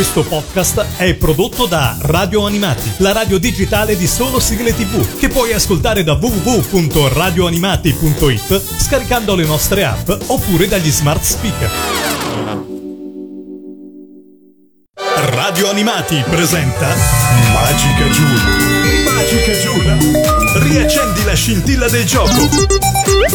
Questo podcast è prodotto da Radio Animati, la radio digitale di solo sigle tv, che puoi ascoltare da www.radioanimati.it scaricando le nostre app oppure dagli smart speaker. Radio Animati presenta Magica Giulia. Magica Giulia. Riaccendi la scintilla del gioco.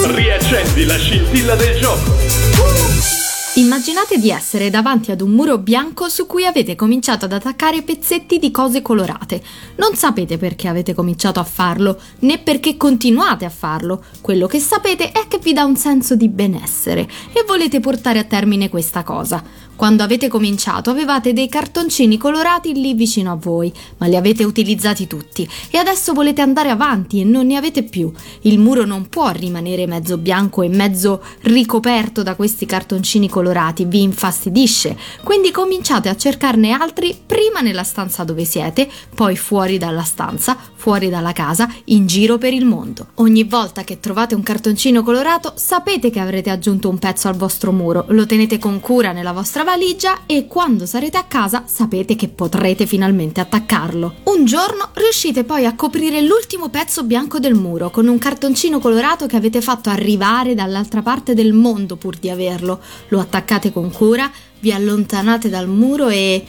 Riaccendi la scintilla del gioco. Immaginate di essere davanti ad un muro bianco su cui avete cominciato ad attaccare pezzetti di cose colorate. Non sapete perché avete cominciato a farlo, né perché continuate a farlo. Quello che sapete è che vi dà un senso di benessere e volete portare a termine questa cosa. Quando avete cominciato avevate dei cartoncini colorati lì vicino a voi, ma li avete utilizzati tutti e adesso volete andare avanti e non ne avete più. Il muro non può rimanere mezzo bianco e mezzo ricoperto da questi cartoncini colorati, vi infastidisce, quindi cominciate a cercarne altri prima nella stanza dove siete, poi fuori dalla stanza, fuori dalla casa, in giro per il mondo. Ogni volta che trovate un cartoncino colorato sapete che avrete aggiunto un pezzo al vostro muro, lo tenete con cura nella vostra valigia e quando sarete a casa sapete che potrete finalmente attaccarlo. Un giorno riuscite poi a coprire l'ultimo pezzo bianco del muro con un cartoncino colorato che avete fatto arrivare dall'altra parte del mondo pur di averlo. Lo attaccate con cura, vi allontanate dal muro e...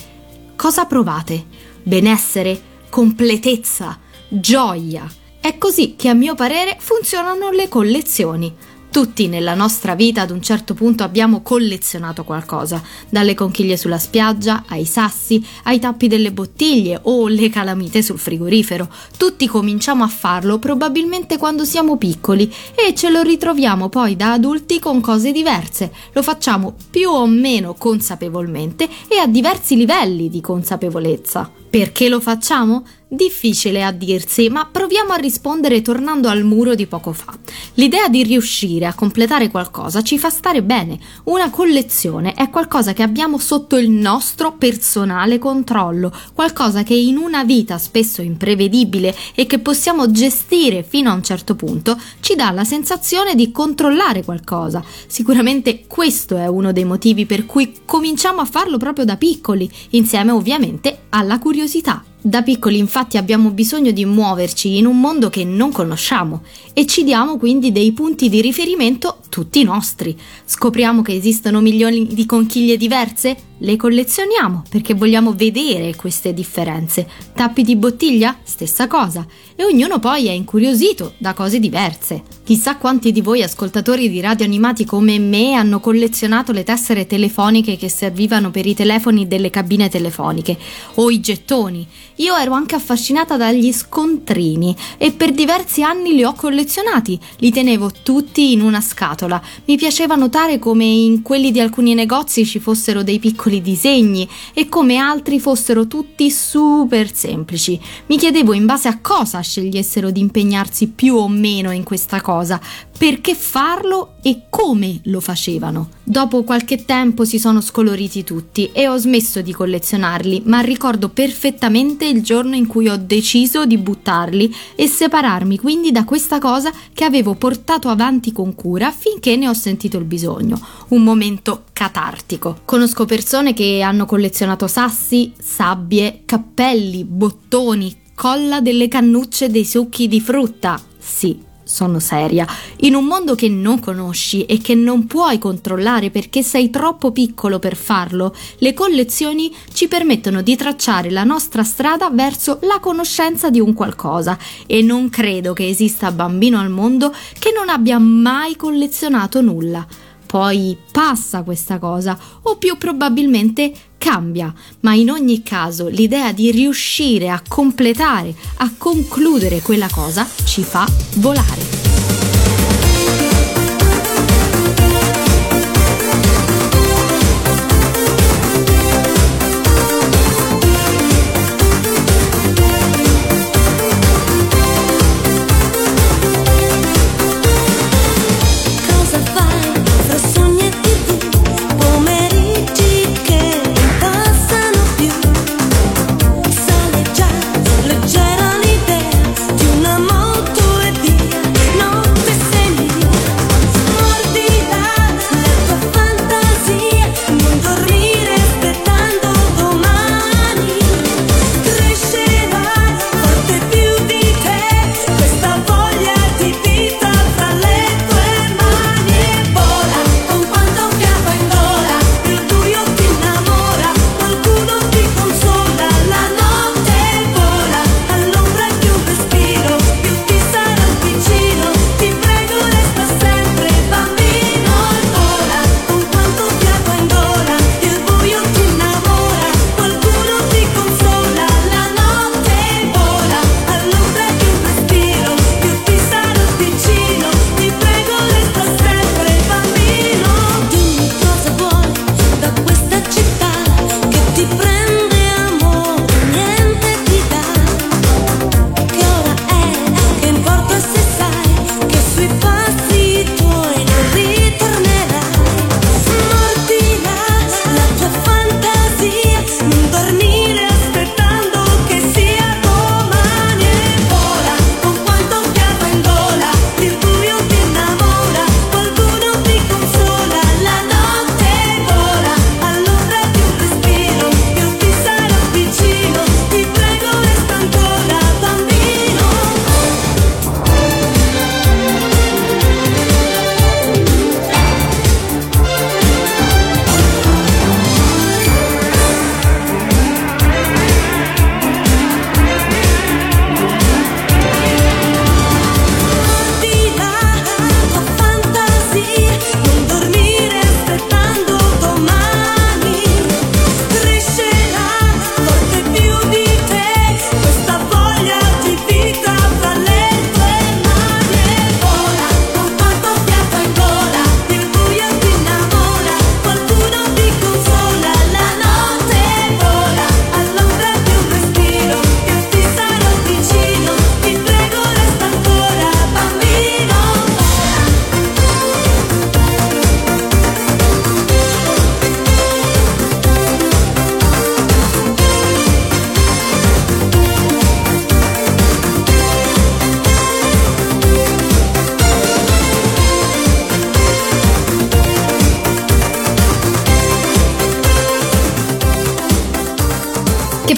cosa provate? Benessere? Completezza? Gioia? È così che a mio parere funzionano le collezioni. Tutti nella nostra vita ad un certo punto abbiamo collezionato qualcosa, dalle conchiglie sulla spiaggia, ai sassi, ai tappi delle bottiglie o le calamite sul frigorifero. Tutti cominciamo a farlo probabilmente quando siamo piccoli e ce lo ritroviamo poi da adulti con cose diverse. Lo facciamo più o meno consapevolmente e a diversi livelli di consapevolezza. Perché lo facciamo? Difficile a dirsi, ma proviamo a rispondere tornando al muro di poco fa. L'idea di riuscire a completare qualcosa ci fa stare bene. Una collezione è qualcosa che abbiamo sotto il nostro personale controllo, qualcosa che in una vita spesso imprevedibile e che possiamo gestire fino a un certo punto ci dà la sensazione di controllare qualcosa. Sicuramente questo è uno dei motivi per cui cominciamo a farlo proprio da piccoli, insieme ovviamente alla curiosità. Da piccoli infatti abbiamo bisogno di muoverci in un mondo che non conosciamo e ci diamo quindi dei punti di riferimento tutti nostri. Scopriamo che esistono milioni di conchiglie diverse? Le collezioniamo perché vogliamo vedere queste differenze. Tappi di bottiglia? Stessa cosa. E ognuno poi è incuriosito da cose diverse. Chissà quanti di voi ascoltatori di radio animati come me hanno collezionato le tessere telefoniche che servivano per i telefoni delle cabine telefoniche o i gettoni. Io ero anche affascinata dagli scontrini e per diversi anni li ho collezionati. Li tenevo tutti in una scatola. Mi piaceva notare come in quelli di alcuni negozi ci fossero dei piccoli disegni e come altri fossero tutti super semplici. Mi chiedevo in base a cosa scegliessero di impegnarsi più o meno in questa cosa, perché farlo e come lo facevano. Dopo qualche tempo si sono scoloriti tutti e ho smesso di collezionarli, ma ricordo perfettamente il giorno in cui ho deciso di buttarli e separarmi quindi da questa cosa che avevo portato avanti con cura finché ne ho sentito il bisogno. Un momento catartico. Conosco persone che hanno collezionato sassi, sabbie, cappelli, bottoni, colla delle cannucce dei succhi di frutta. Sì, sono seria, in un mondo che non conosci e che non puoi controllare perché sei troppo piccolo per farlo, le collezioni ci permettono di tracciare la nostra strada verso la conoscenza di un qualcosa e non credo che esista bambino al mondo che non abbia mai collezionato nulla. Poi passa questa cosa, o più probabilmente cambia, ma in ogni caso l'idea di riuscire a completare, a concludere quella cosa ci fa volare.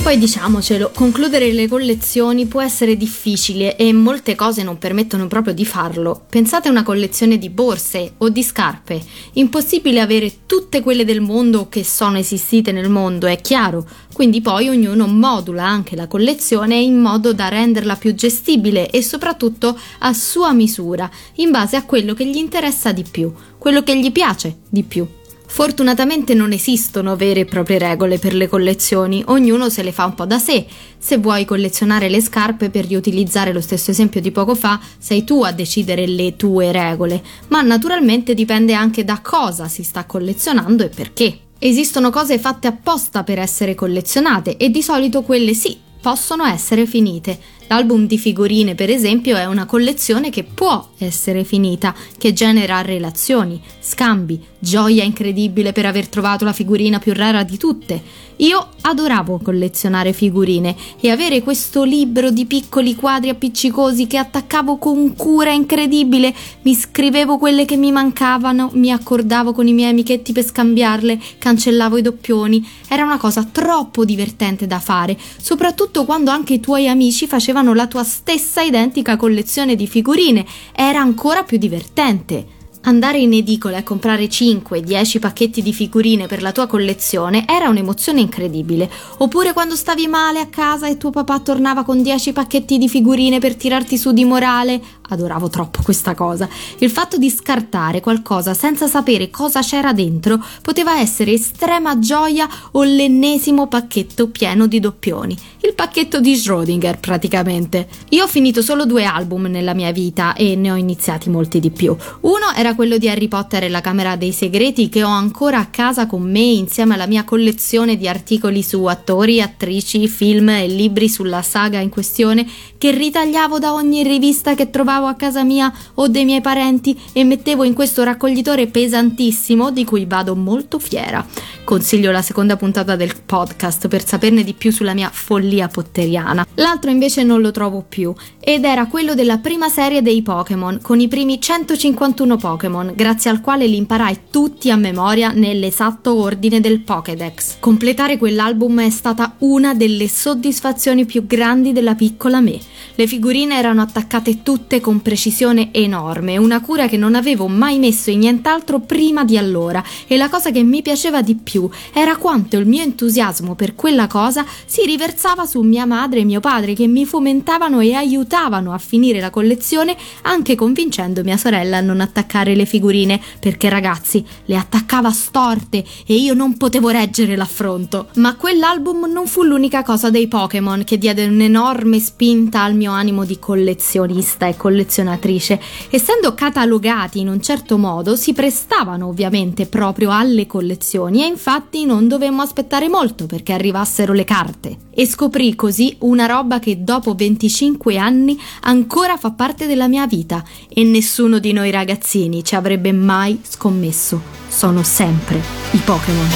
Poi diciamocelo, concludere le collezioni può essere difficile e molte cose non permettono proprio di farlo. Pensate a una collezione di borse o di scarpe. Impossibile avere tutte quelle del mondo che sono esistite nel mondo, è chiaro. Quindi poi ognuno modula anche la collezione in modo da renderla più gestibile e soprattutto a sua misura, in base a quello che gli interessa di più, quello che gli piace di più. Fortunatamente non esistono vere e proprie regole per le collezioni, ognuno se le fa un po' da sé. Se vuoi collezionare le scarpe per riutilizzare lo stesso esempio di poco fa, sei tu a decidere le tue regole, ma naturalmente dipende anche da cosa si sta collezionando e perché. Esistono cose fatte apposta per essere collezionate e di solito quelle sì, possono essere finite. L'album di figurine, per esempio, è una collezione che può essere finita, che genera relazioni, scambi, gioia incredibile per aver trovato la figurina più rara di tutte. Io adoravo collezionare figurine e avere questo libro di piccoli quadri appiccicosi che attaccavo con cura incredibile, mi scrivevo quelle che mi mancavano, mi accordavo con i miei amichetti per scambiarle, cancellavo i doppioni. Era una cosa troppo divertente da fare, soprattutto quando anche i tuoi amici facevano la tua stessa identica collezione di figurine. Era ancora più divertente. Andare in edicola e comprare 5-10 pacchetti di figurine per la tua collezione era un'emozione incredibile. Oppure quando stavi male a casa e tuo papà tornava con 10 pacchetti di figurine per tirarti su di morale. Adoravo troppo questa cosa. Il fatto di scartare qualcosa senza sapere cosa c'era dentro poteva essere estrema gioia o l'ennesimo pacchetto pieno di doppioni. Il pacchetto di Schrödinger praticamente. Io ho finito solo due album nella mia vita e ne ho iniziati molti di più. Uno era quello di Harry Potter e la Camera dei Segreti che ho ancora a casa con me insieme alla mia collezione di articoli su attori, attrici, film e libri sulla saga in questione che ritagliavo da ogni rivista che trovavo a casa mia o dei miei parenti e mettevo in questo raccoglitore pesantissimo di cui vado molto fiera. Consiglio la seconda puntata del podcast per saperne di più sulla mia follia potteriana. L'altro invece non lo trovo più ed era quello della prima serie dei Pokémon con i primi 151 Pokémon, grazie al quale li imparai tutti a memoria nell'esatto ordine del Pokédex. Completare quell'album è stata una delle soddisfazioni più grandi della piccola me. Le figurine erano attaccate tutte con precisione enorme, una cura che non avevo mai messo in nient'altro prima di allora e la cosa che mi piaceva di più era quanto il mio entusiasmo per quella cosa si riversava su mia madre e mio padre che mi fomentavano e aiutavano a finire la collezione anche convincendo mia sorella a non attaccare le figurine perché ragazzi le attaccava storte e io non potevo reggere l'affronto. Ma quell'album non fu l'unica cosa dei Pokémon che diede un'enorme spinta al mio animo di collezionista e collezionatrice. Essendo catalogati in un certo modo, si prestavano ovviamente proprio alle collezioni e infatti non dovemmo aspettare molto perché arrivassero le carte. E scoprì così una roba che dopo 25 anni ancora fa parte della mia vita e nessuno di noi ragazzini ci avrebbe mai scommesso. Sono sempre i Pokémon.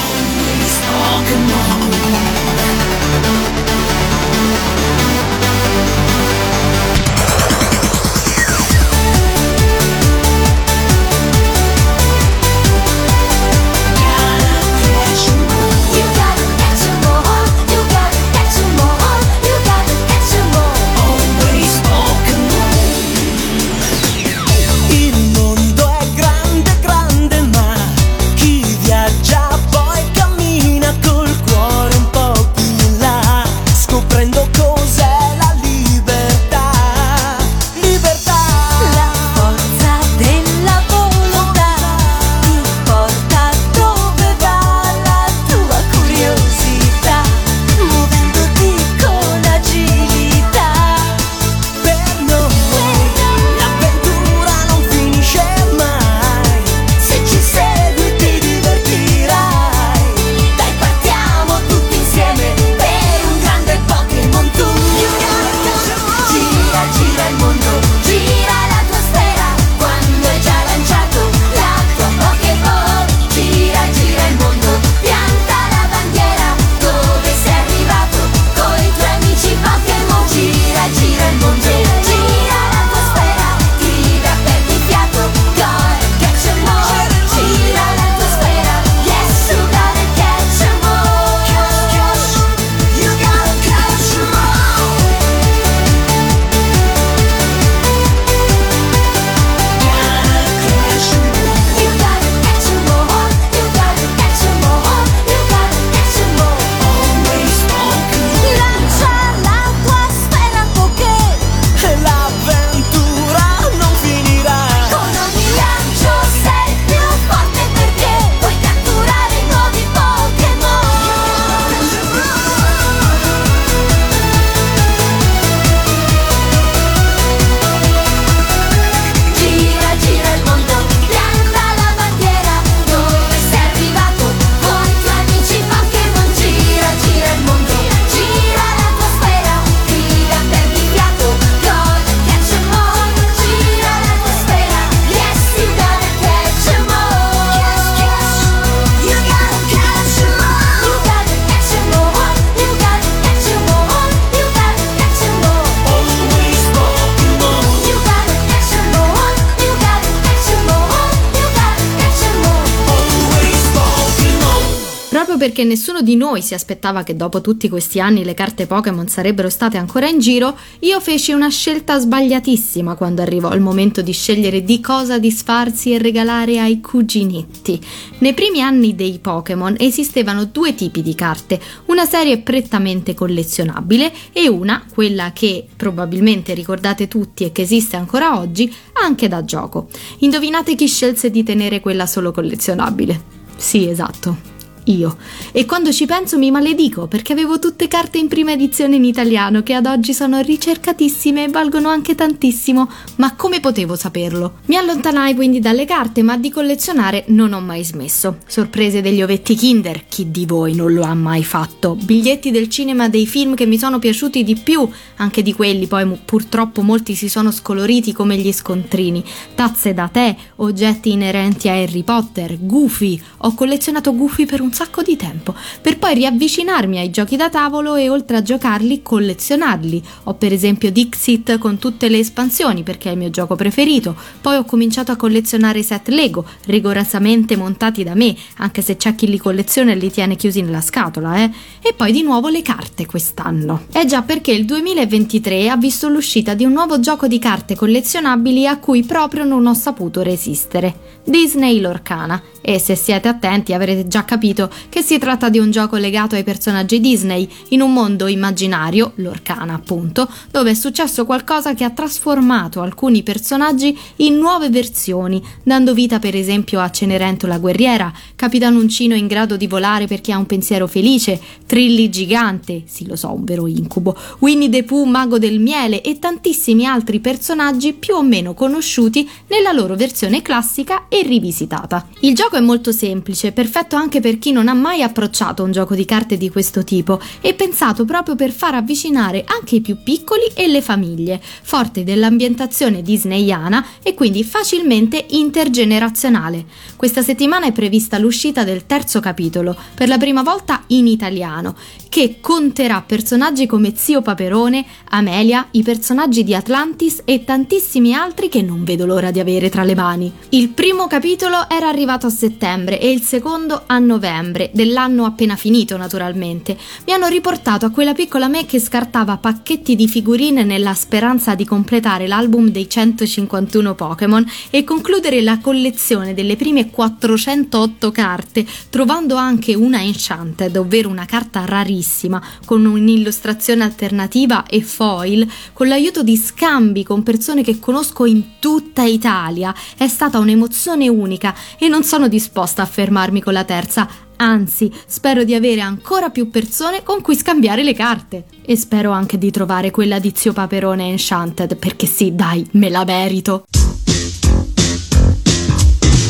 Perché nessuno di noi si aspettava che dopo tutti questi anni le carte Pokémon sarebbero state ancora in giro, io feci una scelta sbagliatissima quando arrivò il momento di scegliere di cosa disfarsi e regalare ai cuginetti. Nei primi anni dei Pokémon esistevano due tipi di carte, una serie prettamente collezionabile e una, quella che probabilmente ricordate tutti e che esiste ancora oggi, anche da gioco. Indovinate chi scelse di tenere quella solo collezionabile? Sì, esatto. Io. E quando ci penso mi maledico perché avevo tutte carte in prima edizione in italiano che ad oggi sono ricercatissime e valgono anche tantissimo, ma come potevo saperlo? Mi allontanai quindi dalle carte, ma di collezionare non ho mai smesso. Sorprese degli ovetti Kinder, chi di voi non lo ha mai fatto? Biglietti del cinema dei film che mi sono piaciuti di più, anche di quelli poi purtroppo molti si sono scoloriti come gli scontrini, tazze da tè, oggetti inerenti a Harry Potter, Goofy. Ho collezionato Goofy per un sacco di tempo, per poi riavvicinarmi ai giochi da tavolo e oltre a giocarli collezionarli. Ho per esempio Dixit con tutte le espansioni perché è il mio gioco preferito, poi ho cominciato a collezionare i set Lego, rigorosamente montati da me, anche se c'è chi li colleziona e li tiene chiusi nella scatola, eh. E poi di nuovo le carte quest'anno. È già perché il 2023 ha visto l'uscita di un nuovo gioco di carte collezionabili a cui proprio non ho saputo resistere. Disney Lorcana. E se siete attenti avrete già capito che si tratta di un gioco legato ai personaggi Disney, in un mondo immaginario, Lorcana appunto, dove è successo qualcosa che ha trasformato alcuni personaggi in nuove versioni, dando vita per esempio a Cenerentola guerriera, Capitan Uncino in grado di volare perché ha un pensiero felice, Trilli gigante, sì lo so, un vero incubo, Winnie the Pooh mago del miele e tantissimi altri personaggi più o meno conosciuti nella loro versione classica e rivisitata. Il gioco è molto semplice, perfetto anche per chi non ha mai approcciato un gioco di carte di questo tipo e pensato proprio per far avvicinare anche i più piccoli e le famiglie, forte dell'ambientazione disneyana e quindi facilmente intergenerazionale. Questa settimana è prevista l'uscita del terzo capitolo, per la prima volta in italiano, che conterà personaggi come Zio Paperone, Amelia, i personaggi di Atlantis e tantissimi altri che non vedo l'ora di avere tra le mani. Il primo capitolo era arrivato a settembre e il secondo a novembre, dell'anno appena finito naturalmente. Mi hanno riportato a quella piccola me che scartava pacchetti di figurine nella speranza di completare l'album dei 151 Pokémon e concludere la collezione delle prime 408 carte, trovando anche una Enchanted, ovvero una carta rarissima, con un'illustrazione alternativa e foil, con l'aiuto di scambi con persone che conosco in tutta Italia. È stata un'emozione unica e non sono disposta a fermarmi con la terza, anzi spero di avere ancora più persone con cui scambiare le carte. E spero anche di trovare quella di Zio Paperone Enchanted, perché sì, dai, me la merito.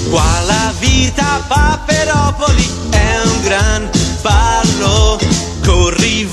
Qua la vita Paperopoli è un gran ballo. Corri,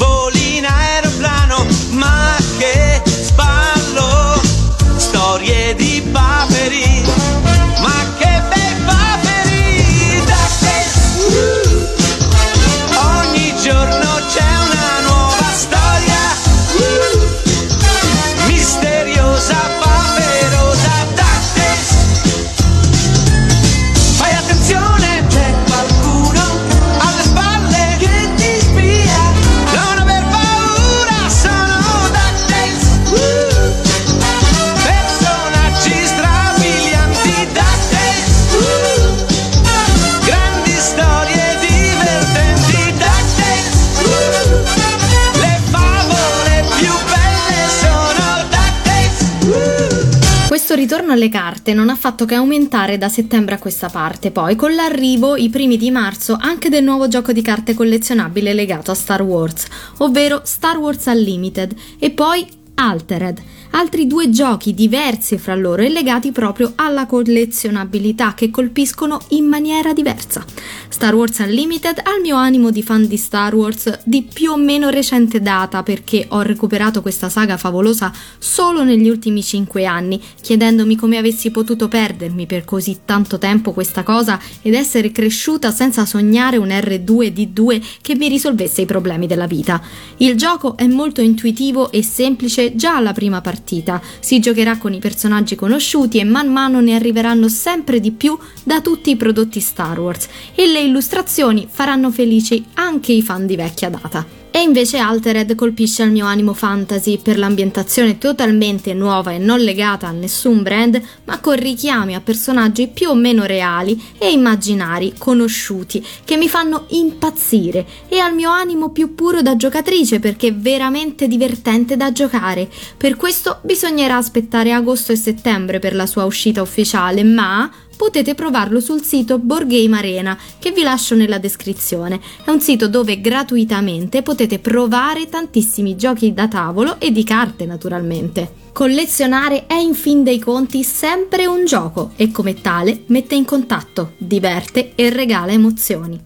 Questo ritorno alle carte non ha fatto che aumentare da settembre a questa parte, poi con l'arrivo, i primi di marzo, anche del nuovo gioco di carte collezionabile legato a Star Wars, ovvero Star Wars Unlimited, e poi Altered, altri due giochi diversi fra loro e legati proprio alla collezionabilità che colpiscono in maniera diversa. Star Wars Unlimited ha il mio animo di fan di Star Wars di più o meno recente data perché ho recuperato questa saga favolosa solo negli ultimi 5 anni, chiedendomi come avessi potuto perdermi per così tanto tempo questa cosa ed essere cresciuta senza sognare un R2D2 che mi risolvesse i problemi della vita. Il gioco è molto intuitivo e semplice già alla prima partita partita. Si giocherà con i personaggi conosciuti e man mano ne arriveranno sempre di più da tutti i prodotti Star Wars e le illustrazioni faranno felici anche i fan di vecchia data. E invece Altered colpisce il mio animo fantasy per l'ambientazione totalmente nuova e non legata a nessun brand, ma con richiami a personaggi più o meno reali e immaginari, conosciuti, che mi fanno impazzire e al mio animo più puro da giocatrice perché è veramente divertente da giocare. Per questo bisognerà aspettare agosto e settembre per la sua uscita ufficiale, ma potete provarlo sul sito Board Game Arena che vi lascio nella descrizione. È un sito dove gratuitamente potete provare tantissimi giochi da tavolo e di carte naturalmente. Collezionare è in fin dei conti sempre un gioco e come tale mette in contatto, diverte e regala emozioni.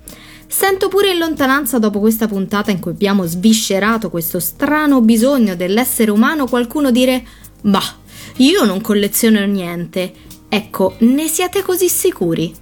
Sento pure in lontananza dopo questa puntata in cui abbiamo sviscerato questo strano bisogno dell'essere umano qualcuno dire Bah, io non colleziono niente. Ecco, ne siete così sicuri?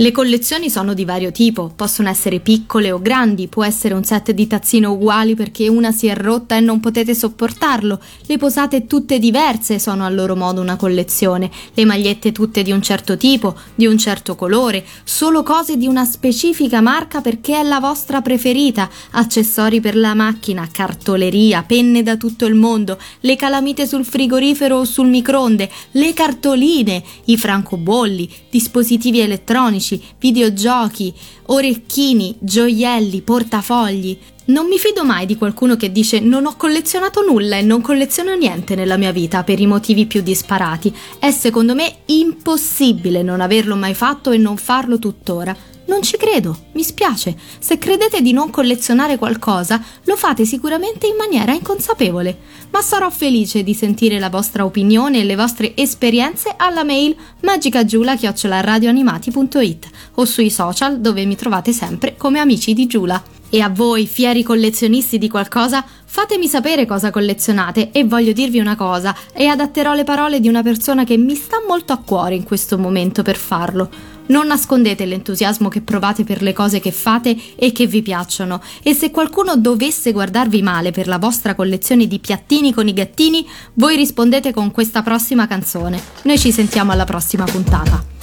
Le collezioni sono di vario tipo, possono essere piccole o grandi, può essere un set di tazzine uguali perché una si è rotta e non potete sopportarlo, le posate tutte diverse sono a loro modo una collezione, le magliette tutte di un certo tipo, di un certo colore, solo cose di una specifica marca perché è la vostra preferita, accessori per la macchina, cartoleria, penne da tutto il mondo, le calamite sul frigorifero o sul microonde, le cartoline, i francobolli, dispositivi elettronici, videogiochi, orecchini, gioielli, portafogli. Non mi fido mai di qualcuno che dice non ho collezionato nulla e non colleziono niente nella mia vita per i motivi più disparati. È secondo me impossibile non averlo mai fatto e non farlo tuttora. Non ci credo, mi spiace. Se credete di non collezionare qualcosa, lo fate sicuramente in maniera inconsapevole. Ma sarò felice di sentire la vostra opinione e le vostre esperienze alla mail magicagiula.radioanimati.it o sui social dove mi trovate sempre come amici di Giula. E a voi, fieri collezionisti di qualcosa, fatemi sapere cosa collezionate e voglio dirvi una cosa e adatterò le parole di una persona che mi sta molto a cuore in questo momento per farlo. Non nascondete l'entusiasmo che provate per le cose che fate e che vi piacciono e se qualcuno dovesse guardarvi male per la vostra collezione di piattini con i gattini, voi rispondete con questa prossima canzone. Noi ci sentiamo alla prossima puntata.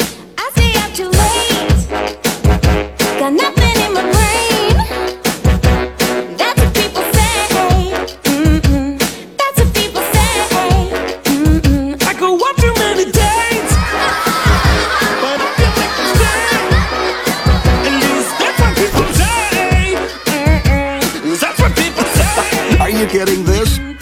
Getting this?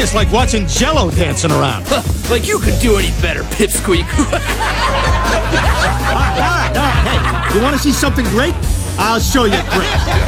It's like watching Jello dancing around. Like you could do any better, Pipsqueak. right, all right. Hey, you want to see something great? I'll show you great.